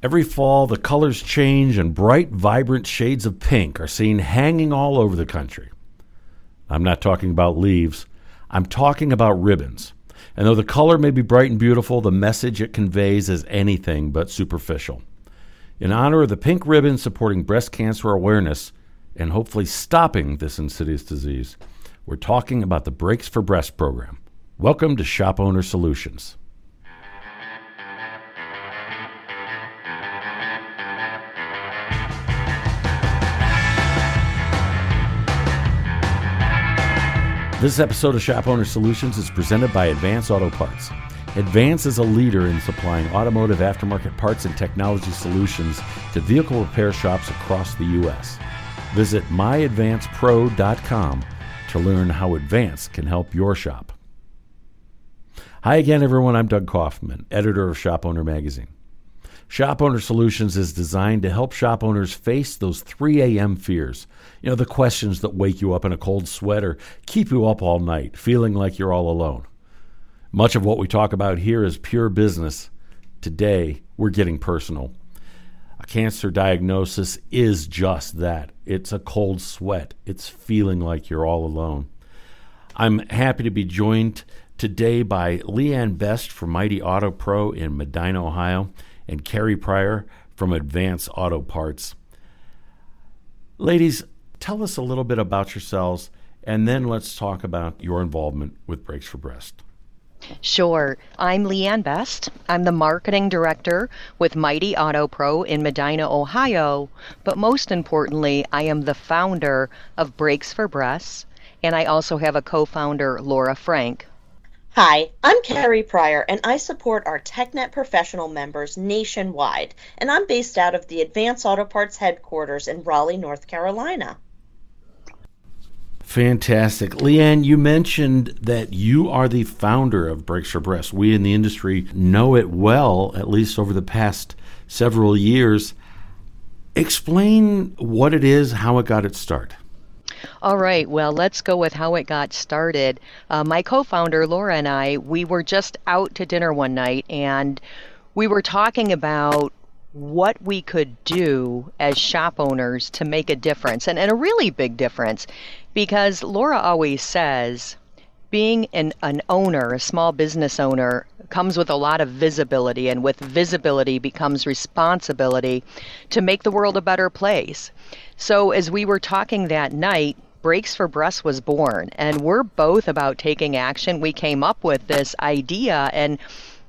Every fall, the colors change and bright, vibrant shades of pink are seen hanging all over the country. I'm not talking about leaves, I'm talking about ribbons. And though the color may be bright and beautiful, the message it conveys is anything but superficial. In honor of the pink ribbon supporting breast cancer awareness and hopefully stopping this insidious disease, we're talking about the Brakes for Breast program. Welcome to Shop Owner Solutions. This episode of Shop Owner Solutions is presented by Advance Auto Parts. Advance is a leader in supplying automotive aftermarket parts and technology solutions to vehicle repair shops across the U.S. Visit myadvancepro.com to learn how Advance can help your shop. Hi again, everyone. I'm Doug Kaufman, editor of Shop Owner Magazine. Shop Owner Solutions is designed to help shop owners face those 3 a.m. fears. You know, the questions that wake you up in a cold sweat or keep you up all night, feeling like you're all alone. Much of what we talk about here is pure business. Today, we're getting personal. A cancer diagnosis is just that it's a cold sweat, it's feeling like you're all alone. I'm happy to be joined today by Leanne Best from Mighty Auto Pro in Medina, Ohio and Carrie Pryor from Advance Auto Parts. Ladies, tell us a little bit about yourselves, and then let's talk about your involvement with Brakes for Breast. Sure. I'm Leanne Best. I'm the marketing director with Mighty Auto Pro in Medina, Ohio. But most importantly, I am the founder of Brakes for Breast, and I also have a co founder, Laura Frank, Hi, I'm Carrie Pryor, and I support our TechNet professional members nationwide, and I'm based out of the Advance Auto Parts headquarters in Raleigh, North Carolina. Fantastic. Leanne, you mentioned that you are the founder of Brakes for Breast. We in the industry know it well, at least over the past several years. Explain what it is, how it got its start. All right, well, let's go with how it got started. Uh, my co founder, Laura, and I, we were just out to dinner one night and we were talking about what we could do as shop owners to make a difference and, and a really big difference because Laura always says being an, an owner, a small business owner, comes with a lot of visibility, and with visibility becomes responsibility to make the world a better place. So, as we were talking that night, Brakes for Breast was born, and we're both about taking action. We came up with this idea, and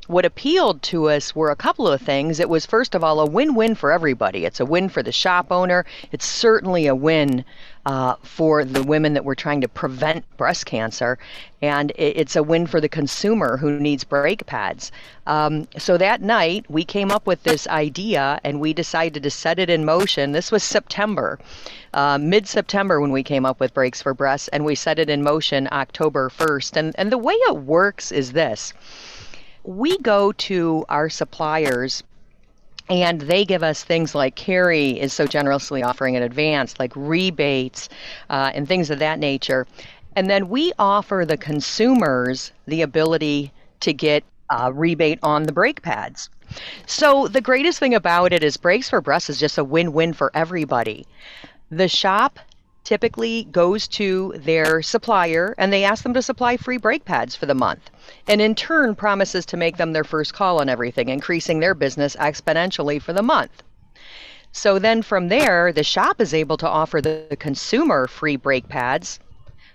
what appealed to us were a couple of things. It was, first of all, a win win for everybody. It's a win for the shop owner. It's certainly a win uh, for the women that we're trying to prevent breast cancer. And it's a win for the consumer who needs brake pads. Um, so that night, we came up with this idea and we decided to set it in motion. This was September, uh, mid September, when we came up with Brakes for Breasts, and we set it in motion October 1st. And, and the way it works is this we go to our suppliers and they give us things like Carrie is so generously offering in advance, like rebates uh, and things of that nature. And then we offer the consumers the ability to get a rebate on the brake pads. So the greatest thing about it is Brakes for Breast is just a win win for everybody. The shop typically goes to their supplier and they ask them to supply free brake pads for the month and in turn promises to make them their first call on everything, increasing their business exponentially for the month. So then from there, the shop is able to offer the, consumer free brake pads.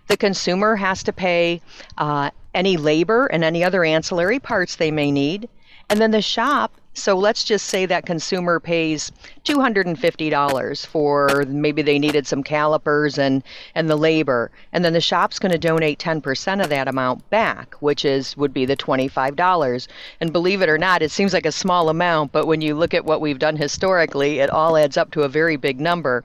The consumer has to pay uh, any labor and any other ancillary parts they may need. And then the shop so let's just say that consumer pays $250 for maybe they needed some calipers and, and the labor. And then the shop's going to donate 10% of that amount back, which is would be the $25. And believe it or not, it seems like a small amount, but when you look at what we've done historically, it all adds up to a very big number.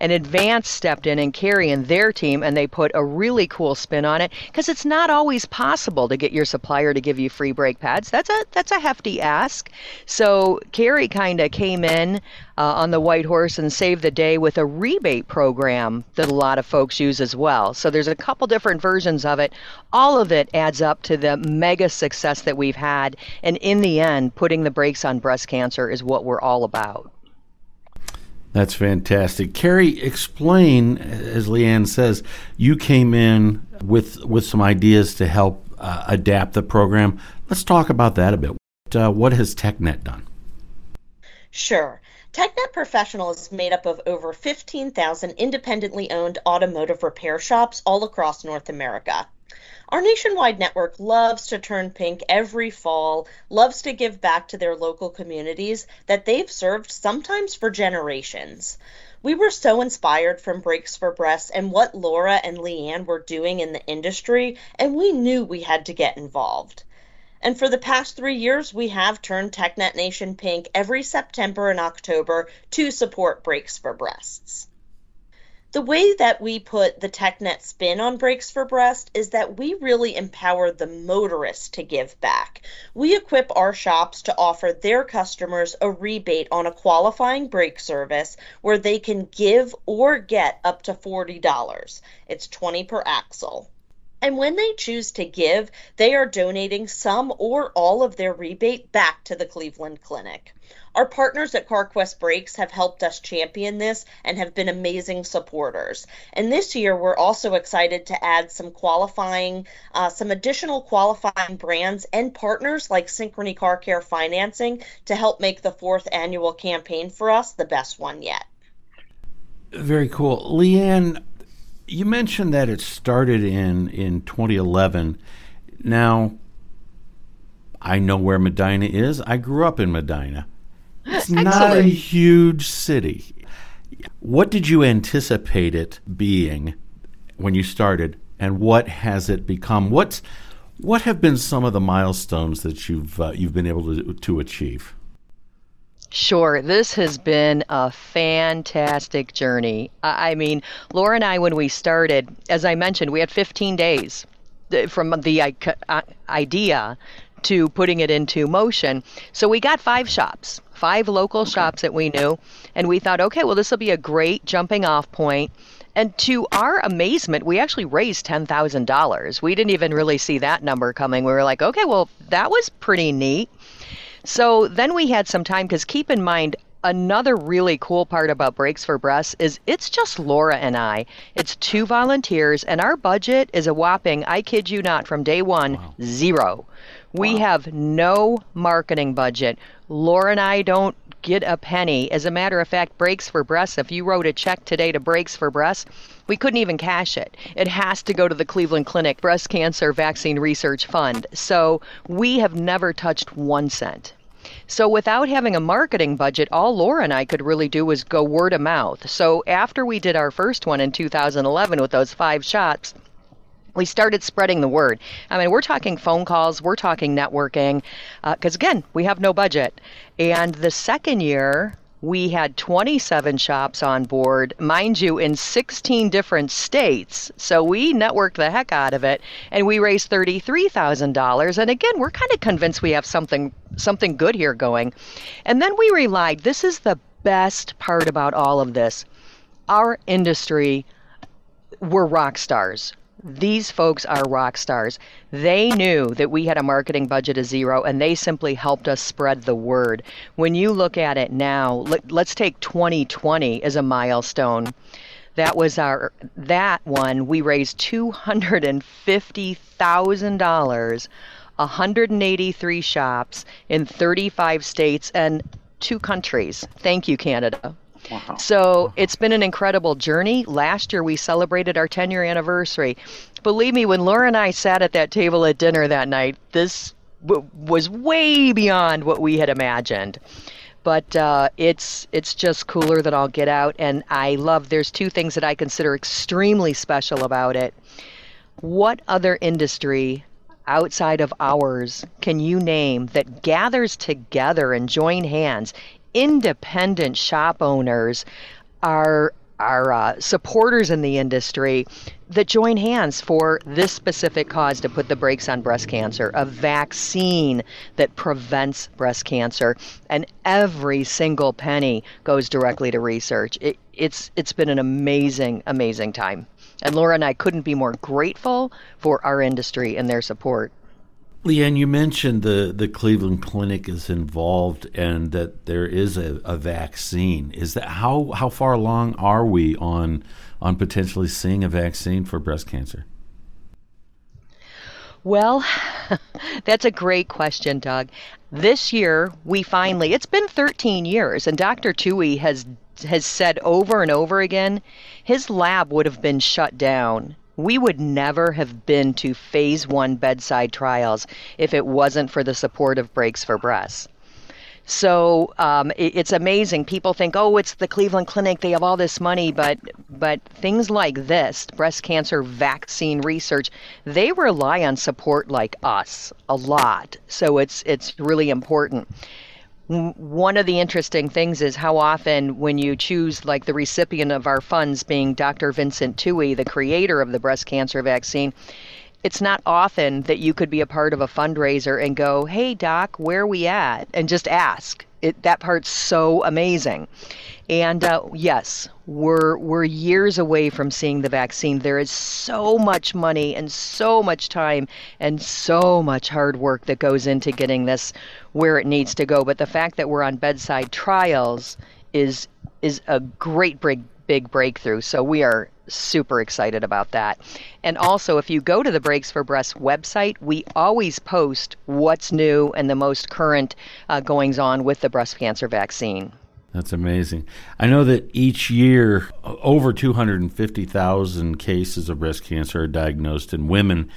And Advance stepped in and Carrie and their team, and they put a really cool spin on it because it's not always possible to get your supplier to give you free brake pads. That's a that's a hefty ask. So Carrie kind of came in uh, on the white horse and saved the day with a rebate program that a lot of folks use as well. So there's a couple different versions of it. All of it adds up to the mega success that we've had. And in the end, putting the brakes on breast cancer is what we're all about. That's fantastic. Carrie, explain, as Leanne says, you came in with with some ideas to help uh, adapt the program. Let's talk about that a bit. Uh, what has TechNet done? Sure. TechNet Professional is made up of over 15,000 independently owned automotive repair shops all across North America. Our nationwide network loves to turn pink every fall, loves to give back to their local communities that they've served sometimes for generations. We were so inspired from Brakes for Breasts and what Laura and Leanne were doing in the industry, and we knew we had to get involved. And for the past three years, we have turned TechNet Nation pink every September and October to support Brakes for Breasts. The way that we put the TechNet spin on Brakes for Breast is that we really empower the motorists to give back. We equip our shops to offer their customers a rebate on a qualifying brake service where they can give or get up to $40. It's 20 per axle. And when they choose to give, they are donating some or all of their rebate back to the Cleveland Clinic. Our partners at CarQuest Brakes have helped us champion this and have been amazing supporters. And this year, we're also excited to add some qualifying, uh, some additional qualifying brands and partners like Synchrony Car Care Financing to help make the fourth annual campaign for us the best one yet. Very cool. Leanne, you mentioned that it started in, in 2011. Now, I know where Medina is. I grew up in Medina. It's not a huge city. What did you anticipate it being when you started, and what has it become? What's what have been some of the milestones that you've uh, you've been able to to achieve? Sure, this has been a fantastic journey. I mean, Laura and I, when we started, as I mentioned, we had 15 days from the uh, idea to putting it into motion. So we got five shops, five local shops that we knew, and we thought, okay, well, this will be a great jumping off point. And to our amazement, we actually raised $10,000. We didn't even really see that number coming. We were like, okay, well, that was pretty neat. So then we had some time because keep in mind, another really cool part about Brakes for Breasts is it's just Laura and I. It's two volunteers, and our budget is a whopping, I kid you not, from day one, wow. zero. We wow. have no marketing budget. Laura and I don't get a penny. As a matter of fact, Brakes for Breasts, if you wrote a check today to Brakes for Breasts, we couldn't even cash it. It has to go to the Cleveland Clinic Breast Cancer Vaccine Research Fund. So we have never touched one cent. So without having a marketing budget, all Laura and I could really do was go word of mouth. So after we did our first one in 2011 with those five shots, we started spreading the word. I mean, we're talking phone calls, we're talking networking, because uh, again, we have no budget. And the second year, we had 27 shops on board, mind you, in 16 different states. So we networked the heck out of it, and we raised $33,000. And again, we're kind of convinced we have something something good here going. And then we relied. This is the best part about all of this. Our industry were rock stars these folks are rock stars. They knew that we had a marketing budget of zero and they simply helped us spread the word. When you look at it now, let, us take 2020 as a milestone. That was our that one we raised $250,000, 183 shops in 35 states and two countries. Thank you Canada. Wow. So it's been an incredible journey. Last year we celebrated our 10 year anniversary. Believe me, when Laura and I sat at that table at dinner that night, this w- was way beyond what we had imagined. But uh, it's it's just cooler than I'll get out, and I love. There's two things that I consider extremely special about it. What other industry outside of ours can you name that gathers together and join hands independent shop owners are our uh, supporters in the industry that join hands for this specific cause to put the brakes on breast cancer, a vaccine that prevents breast cancer, and every single penny goes directly to research. It, it's it's been an amazing, amazing time. And Laura and I couldn't be more grateful for our industry and their support. Leanne, you mentioned the, the Cleveland Clinic is involved and that there is a, a vaccine. Is that how how far along are we on on potentially seeing a vaccine for breast cancer? Well, that's a great question, Doug. This year, we finally, it's been 13 years, and Dr. Tuohy has, has said over and over again his lab would have been shut down we would never have been to phase one bedside trials if it wasn't for the support of Brakes for Breasts. So um, it, it's amazing. People think, oh, it's the Cleveland Clinic; they have all this money, but but things like this, breast cancer vaccine research, they rely on support like us a lot. So it's it's really important one of the interesting things is how often when you choose like the recipient of our funds being Dr. Vincent Tuohy, the creator of the breast cancer vaccine, it's not often that you could be a part of a fundraiser and go, "Hey doc, where we at?" and just ask. It, that part's so amazing. And uh, yes, we're we're years away from seeing the vaccine. There is so much money and so much time and so much hard work that goes into getting this where it needs to go. But the fact that we're on bedside trials is is a great big big breakthrough. So we are super excited about that. And also, if you go to the Brakes for Breast website, we always post what's new and the most current uh, goings on with the breast cancer vaccine. That's amazing. I know that each year, over 250,000 cases of breast cancer are diagnosed in women.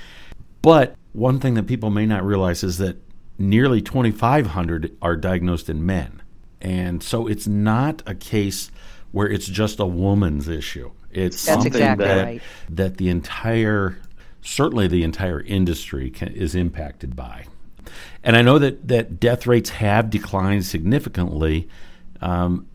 But one thing that people may not realize is that nearly 2,500 are diagnosed in men. And so it's not a case where it's just a woman's issue. It's That's something exactly that, right. that the entire, certainly the entire industry can, is impacted by. And I know that, that death rates have declined significantly um,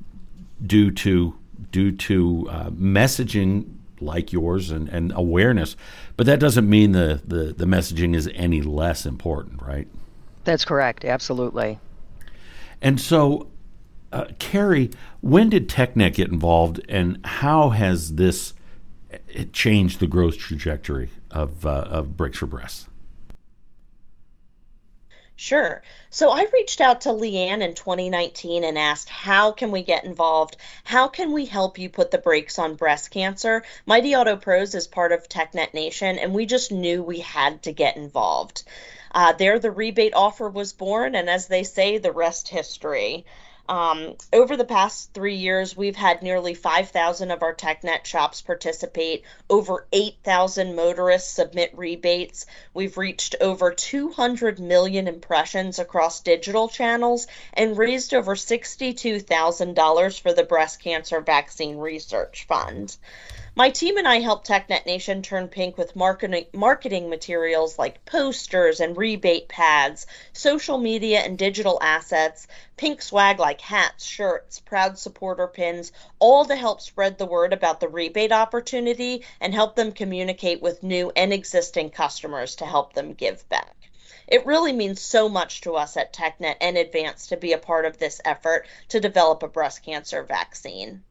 due to due to uh, messaging like yours and, and awareness. But that doesn't mean the, the, the messaging is any less important, right? That's correct. Absolutely. And so, uh, Carrie, when did TechNet get involved, and how has this uh, changed the growth trajectory of, uh, of Brakes for Breasts? Sure. So I reached out to Leanne in 2019 and asked, how can we get involved? How can we help you put the brakes on breast cancer? Mighty Auto Pros is part of TechNet Nation, and we just knew we had to get involved. Uh, there, the rebate offer was born, and as they say, the rest history. Um, over the past three years, we've had nearly 5,000 of our TechNet shops participate, over 8,000 motorists submit rebates. We've reached over 200 million impressions across digital channels and raised over $62,000 for the Breast Cancer Vaccine Research Fund. My team and I help TechNet Nation turn pink with marketing, marketing materials like posters and rebate pads, social media and digital assets, pink swag like hats, shirts, proud supporter pins, all to help spread the word about the rebate opportunity and help them communicate with new and existing customers to help them give back. It really means so much to us at TechNet and Advance to be a part of this effort to develop a breast cancer vaccine.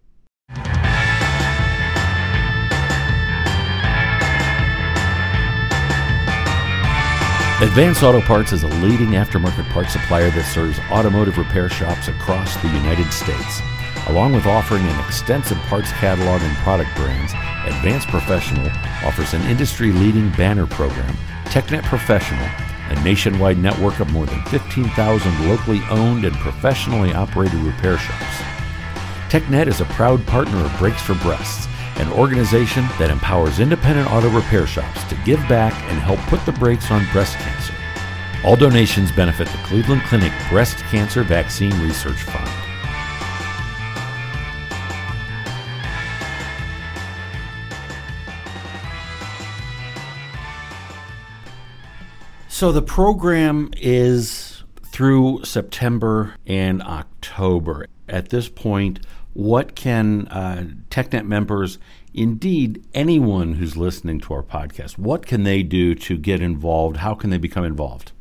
Advance Auto Parts is a leading aftermarket parts supplier that serves automotive repair shops across the United States. Along with offering an extensive parts catalog and product brands, Advance Professional offers an industry leading banner program, TechNet Professional, a nationwide network of more than 15,000 locally owned and professionally operated repair shops. TechNet is a proud partner of Brakes for Breasts an organization that empowers independent auto repair shops to give back and help put the brakes on breast cancer. All donations benefit the Cleveland Clinic Breast Cancer Vaccine Research Fund. So the program is through September and October. At this point, what can uh, TechNet members, indeed anyone who's listening to our podcast, what can they do to get involved? How can they become involved?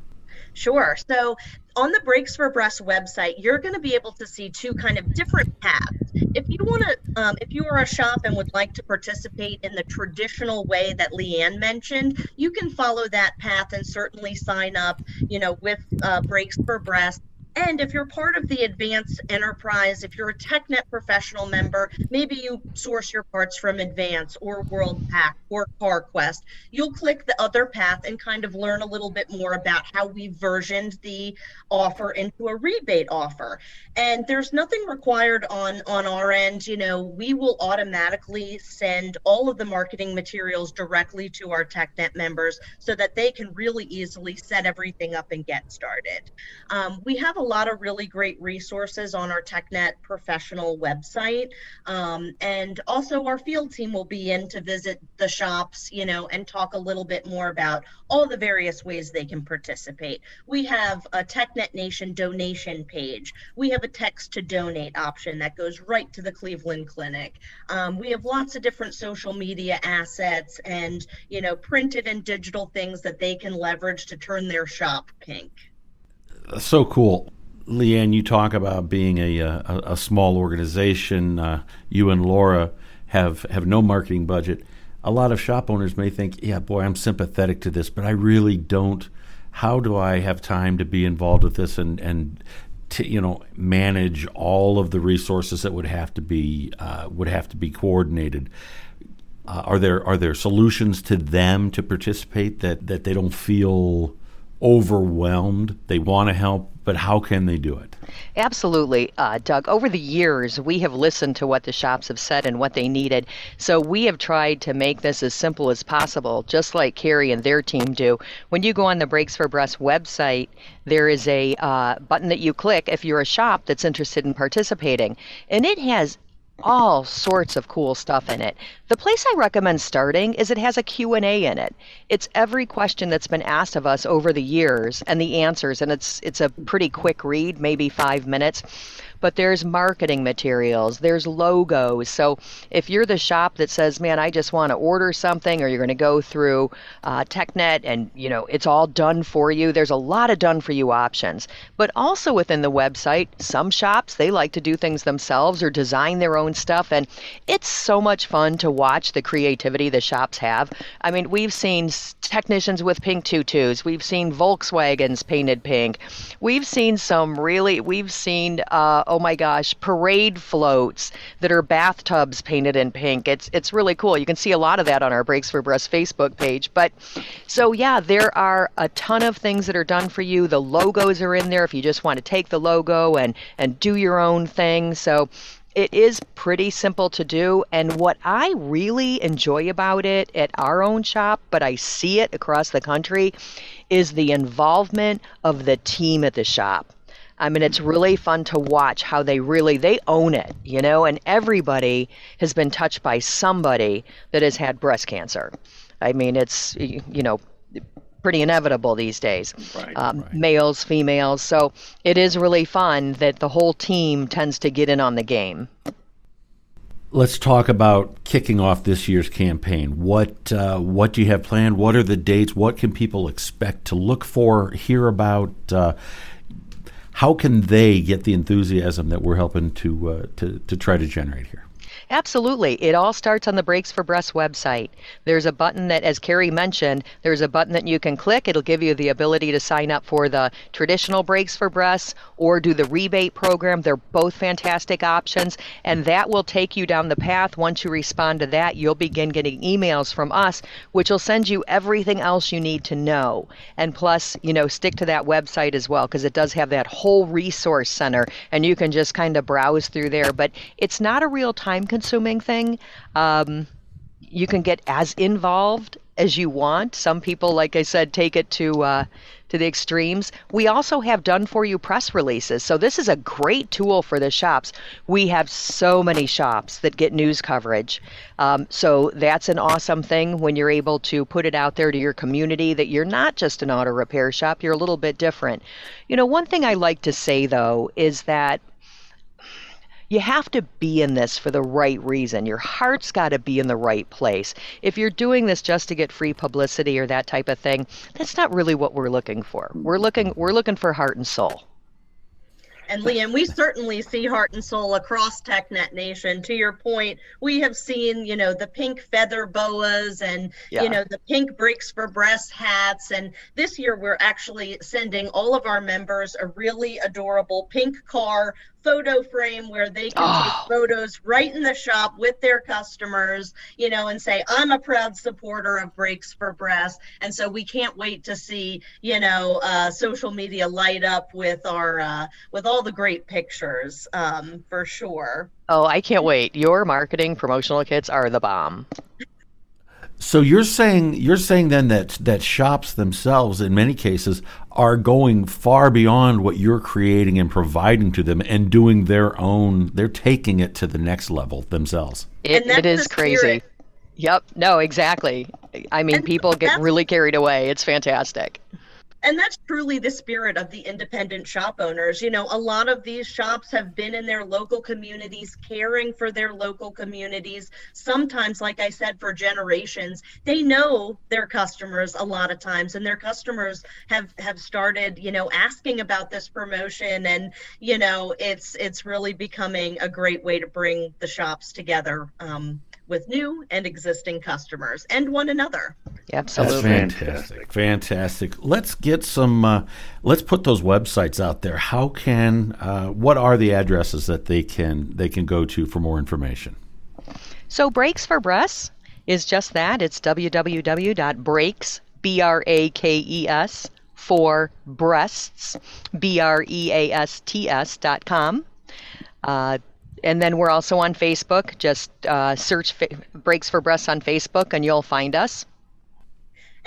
Sure. So on the Brakes for Breast website, you're going to be able to see two kind of different paths. If you want to, um, if you are a shop and would like to participate in the traditional way that Leanne mentioned, you can follow that path and certainly sign up, you know, with uh, Brakes for Breast and if you're part of the advanced enterprise, if you're a TechNet professional member, maybe you source your parts from Advance or WorldPac or CarQuest, you'll click the other path and kind of learn a little bit more about how we versioned the offer into a rebate offer. And there's nothing required on on our end. You know, we will automatically send all of the marketing materials directly to our TechNet members so that they can really easily set everything up and get started. Um, we have a lot of really great resources on our TechNet professional website. Um, and also, our field team will be in to visit the shops, you know, and talk a little bit more about all the various ways they can participate. We have a TechNet Nation donation page. We have a text to donate option that goes right to the Cleveland Clinic. Um, we have lots of different social media assets and, you know, printed and digital things that they can leverage to turn their shop pink so cool. Leanne, you talk about being a, a, a small organization. Uh, you and Laura have, have no marketing budget. A lot of shop owners may think, yeah, boy, I'm sympathetic to this, but I really don't. How do I have time to be involved with this and, and to, you know, manage all of the resources that would have to be uh, would have to be coordinated? Uh, are there are there solutions to them to participate that, that they don't feel overwhelmed. They want to help, but how can they do it? Absolutely, uh, Doug. Over the years, we have listened to what the shops have said and what they needed. So we have tried to make this as simple as possible, just like Carrie and their team do. When you go on the Brakes for Breast website, there is a uh, button that you click if you're a shop that's interested in participating, and it has all sorts of cool stuff in it. The place I recommend starting is it has a Q&A in it. It's every question that's been asked of us over the years and the answers and it's it's a pretty quick read, maybe 5 minutes but there's marketing materials, there's logos. So if you're the shop that says, man, I just want to order something, or you're going to go through uh, TechNet and you know it's all done for you, there's a lot of done for you options. But also within the website, some shops they like to do things themselves or design their own stuff, and it's so much fun to watch the creativity the shops have. I mean, we've seen technicians with pink tutus, we've seen Volkswagens painted pink, we've seen some really, we've seen. Uh, oh my gosh, parade floats that are bathtubs painted in pink. It's it's really cool. You can see a lot of that on our Brakes for Breast Facebook page. But so yeah, there are a ton of things that are done for you. The logos are in there if you just want to take the logo and and do your own thing. So it is pretty simple to do. And what I really enjoy about it at our own shop, but I see it across the country, is the involvement of the team at the shop. I mean, it's really fun to watch how they really they own it, you know. And everybody has been touched by somebody that has had breast cancer. I mean, it's you know pretty inevitable these days. Right, um, right. Males, females. So it is really fun that the whole team tends to get in on the game. Let's talk about kicking off this year's campaign. What uh, what do you have planned? What are the dates? What can people expect to look for, hear about? Uh, how can they get the enthusiasm that we're helping to uh, to to try to generate here? Absolutely. It all starts on the Brakes for Breasts website. There's a button that, as Carrie mentioned, there's a button that you can click. It'll give you the ability to sign up for the traditional Brakes for Breasts or do the rebate program. They're both fantastic options, and that will take you down the path. Once you respond to that, you'll begin getting emails from us, which will send you everything else you need to know. And plus, you know, stick to that website as well because it does have that whole resource center, and you can just kind of browse through there. But it's not a real time consuming thing. Um, you can get as involved as you want. Some people, like I said, take it to uh, to the extremes. We also have done for you press releases. So this is a great tool for the shops. We have so many shops that get news coverage. Um, so that's an awesome thing when you're able to put it out there to your community that you're not just an auto repair shop, you're a little bit different. You know, one thing I like to say though is that you have to be in this for the right reason. Your heart's got to be in the right place. If you're doing this just to get free publicity or that type of thing, that's not really what we're looking for. We're looking we're looking for heart and soul. And Liam, we certainly see heart and soul across TechNet Nation. To your point, we have seen, you know, the pink feather boas and, yeah. you know, the pink brakes for breast hats. And this year, we're actually sending all of our members a really adorable pink car photo frame where they can oh. take photos right in the shop with their customers, you know, and say, I'm a proud supporter of Brakes for Breast. And so we can't wait to see, you know, uh, social media light up with our, uh, with all the great pictures um, for sure. Oh, I can't wait. Your marketing promotional kits are the bomb. So you're saying you're saying then that that shops themselves in many cases are going far beyond what you're creating and providing to them and doing their own they're taking it to the next level themselves. It, it is crazy. Yep. No, exactly. I mean, and people get really carried away. It's fantastic and that's truly the spirit of the independent shop owners. You know a lot of these shops have been in their local communities caring for their local communities. Sometimes like i said for generations they know their customers a lot of times and their customers have have started you know asking about this promotion. And you know it's it's really becoming a great way to bring the shops together um, with new and existing customers and one another. Absolutely. That's fantastic. Fantastic. Let's get some, uh, let's put those websites out there. How can, uh, what are the addresses that they can, they can go to for more information? So Brakes for Breasts is just that. It's www.brakes, B-R-A-K-E-S, for breasts, B-R-E-A-S-T-S dot com. Uh, and then we're also on Facebook. Just uh, search fa- Brakes for Breasts on Facebook and you'll find us.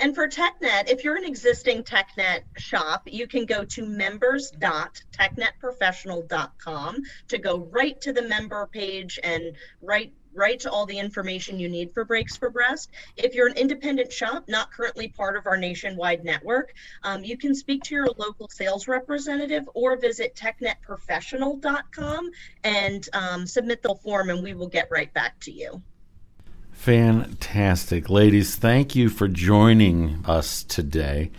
And for TechNet, if you're an existing TechNet shop, you can go to members.technetprofessional.com to go right to the member page and right right to all the information you need for Brakes for Breast. If you're an independent shop, not currently part of our nationwide network, um, you can speak to your local sales representative or visit technetprofessional.com and um, submit the form, and we will get right back to you. Fantastic. Ladies, thank you for joining us today.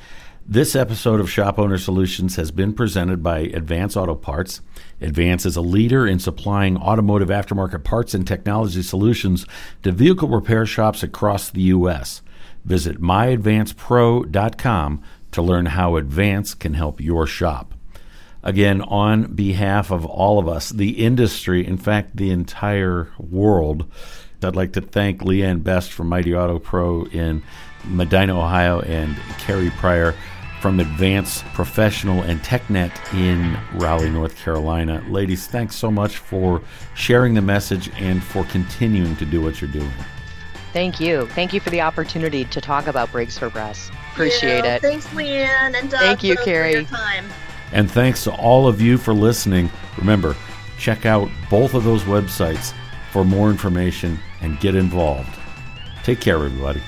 This episode of Shop Owner Solutions has been presented by Advance Auto Parts. Advance is a leader in supplying automotive aftermarket parts and technology solutions to vehicle repair shops across the U.S. Visit myadvancepro.com to learn how Advance can help your shop. Again, on behalf of all of us, the industry, in fact, the entire world, I'd like to thank Leanne Best from Mighty Auto Pro in Medina, Ohio, and Carrie Pryor from Advance Professional and TechNet in Raleigh, North Carolina. Ladies, thanks so much for sharing the message and for continuing to do what you're doing. Thank you. Thank you for the opportunity to talk about Brakes for Breasts. Appreciate yeah, it. Thanks, Leanne. And Doug, thank you, Carrie. And thanks to all of you for listening. Remember, check out both of those websites for more information and get involved. Take care, everybody.